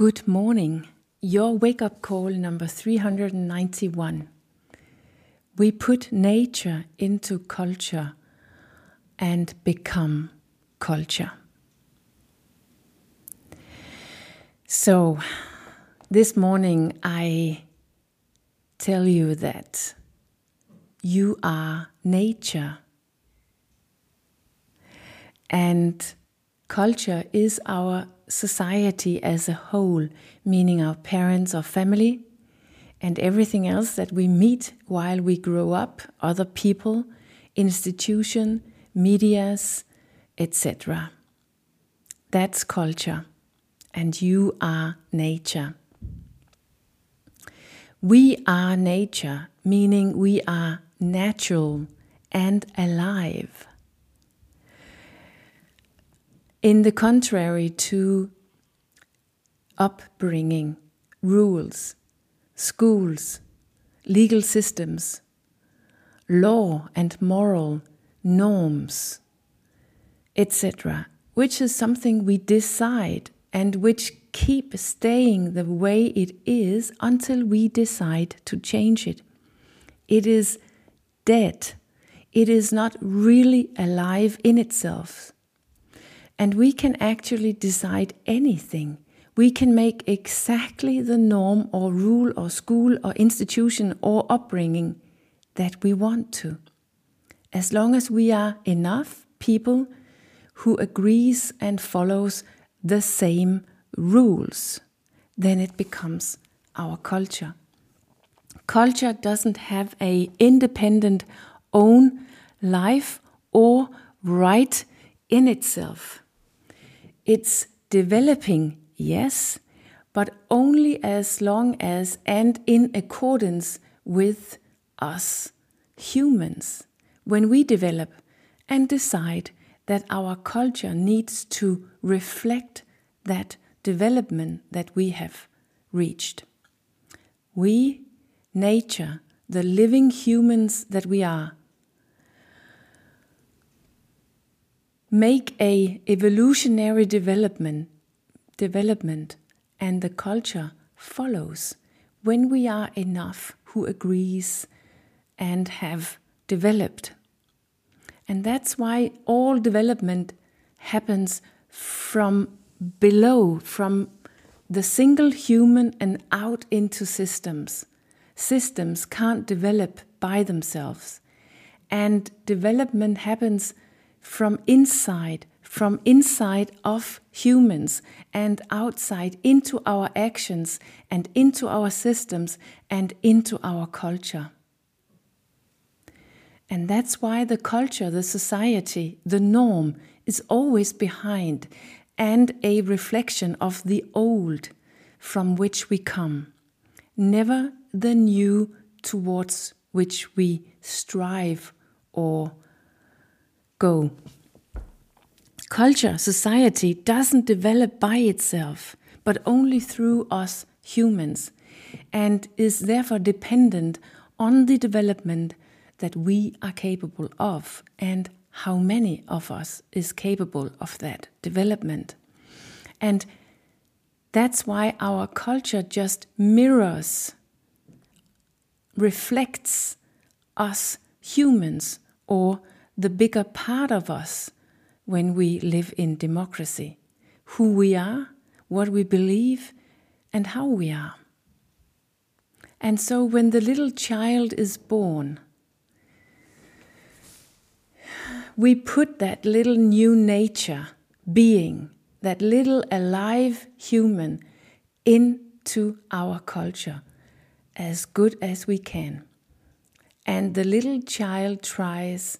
Good morning. Your wake up call number 391. We put nature into culture and become culture. So, this morning I tell you that you are nature. And culture is our society as a whole, meaning our parents or family, and everything else that we meet while we grow up, other people, institution, medias, etc. That's culture, and you are nature. We are nature, meaning we are natural and alive. In the contrary to upbringing, rules, schools, legal systems, law and moral norms, etc., which is something we decide and which keep staying the way it is until we decide to change it. It is dead. It is not really alive in itself. And we can actually decide anything. We can make exactly the norm or rule or school or institution or upbringing that we want to. As long as we are enough people who agrees and follows the same rules, then it becomes our culture. Culture doesn't have a independent own life or right in itself. It's developing, yes, but only as long as and in accordance with us humans. When we develop and decide that our culture needs to reflect that development that we have reached. We, nature, the living humans that we are, make a evolutionary development development and the culture follows. When we are enough who agrees and have developed. And that's why all development happens from below from the single human and out into systems. Systems can't develop by themselves. And development happens from inside, from inside of humans and outside into our actions and into our systems and into our culture. And that's why the culture, the society, the norm is always behind and a reflection of the old from which we come, never the new towards which we strive or go. Culture, society doesn't develop by itself, but only through us humans, and is therefore dependent on the development that we are capable of and how many of us is capable of that development. And that's why our culture just mirrors, reflects us humans or the bigger part of us when we live in democracy who we are, what we believe, and how we are. And so when the little child is born, we put that little new nature, being, that little alive human into our culture as good as we can. And the little child tries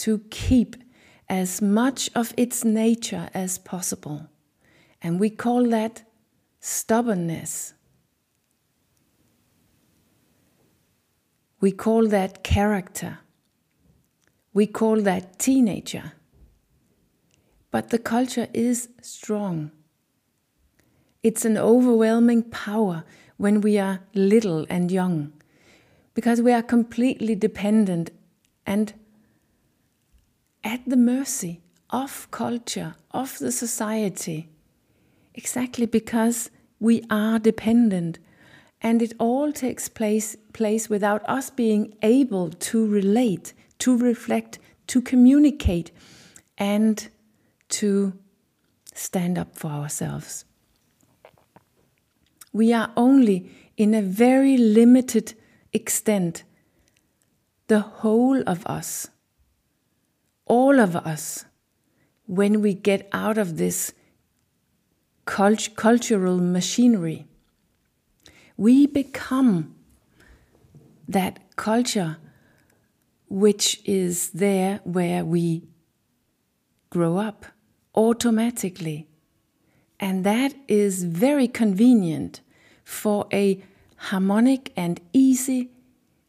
to keep as much of its nature as possible. And we call that stubbornness. We call that character. We call that teenager. But the culture is strong. It's an overwhelming power when we are little and young, because we are completely dependent and at the mercy of culture, of the society, exactly because We are dependent. And it all takes place, place without us being able to relate, to reflect, to communicate, and to stand up for ourselves. We are only in a very limited extent the whole of us, all of us, when we get out of this cult- cultural machinery. We become that culture which is there where we grow up automatically. And that is very convenient for a harmonic and easy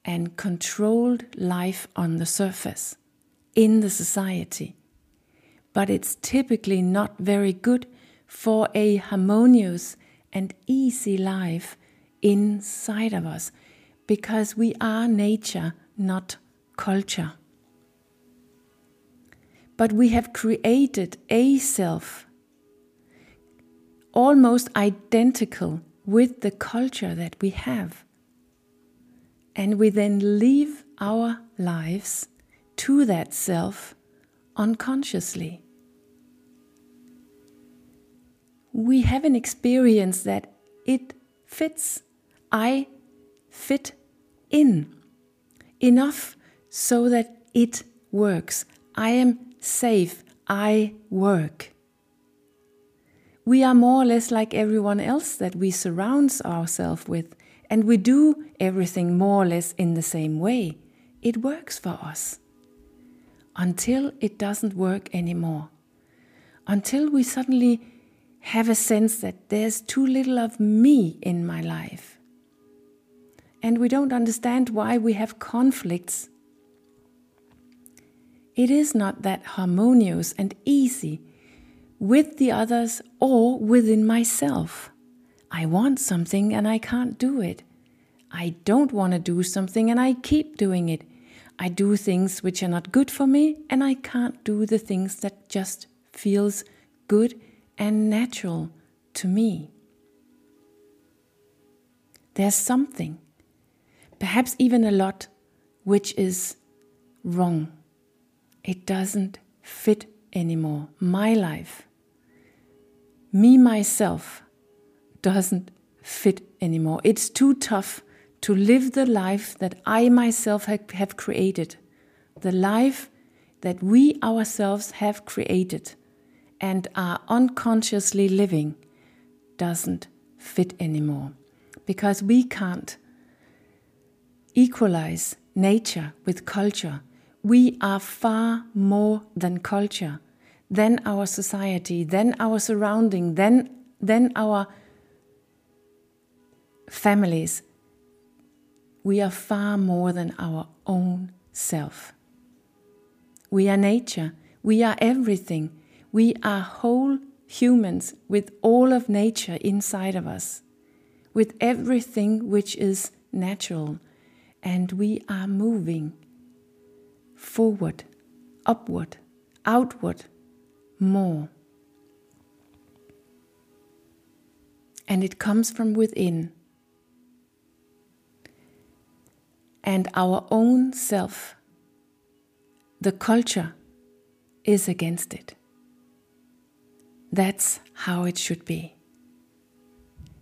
and controlled life on the surface in the society. But it's typically not very good for a harmonious and easy life inside of us because we are nature, not culture. But we have created a self almost identical with the culture that we have. And we then live our lives to that self unconsciously. We have an experience that it fits. I fit in enough so that it works. I am safe. I work. We are more or less like everyone else that we surround ourselves with, and we do everything more or less in the same way. It works for us until it doesn't work anymore. Until we suddenly have a sense that there's too little of me in my life. And we don't understand why we have conflicts. It is not that harmonious and easy with the others or within myself. I want something and I can't do it. I don't want to do something and I keep doing it. I do things which are not good for me and I can't do the things that just feels good and natural to me. There's something, perhaps even a lot, which is wrong. It doesn't fit anymore. My life me myself doesn't fit anymore. It's too tough to live the life that I myself have created, the life that we ourselves have created and are unconsciously living doesn't fit anymore because we can't equalize nature with culture. We are far more than culture then our society, then our surrounding, then, then our families. We are far more than our own self. We are nature. We are everything. We are whole humans with all of nature inside of us, with everything which is natural. And we are moving forward, upward, outward more. And it comes from within. And our own self, the culture, is against it. That's how it should be.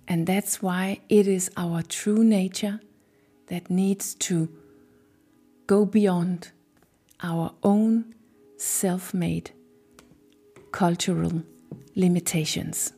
And that's why it is our true nature that needs to go beyond our own self made cultural limitations.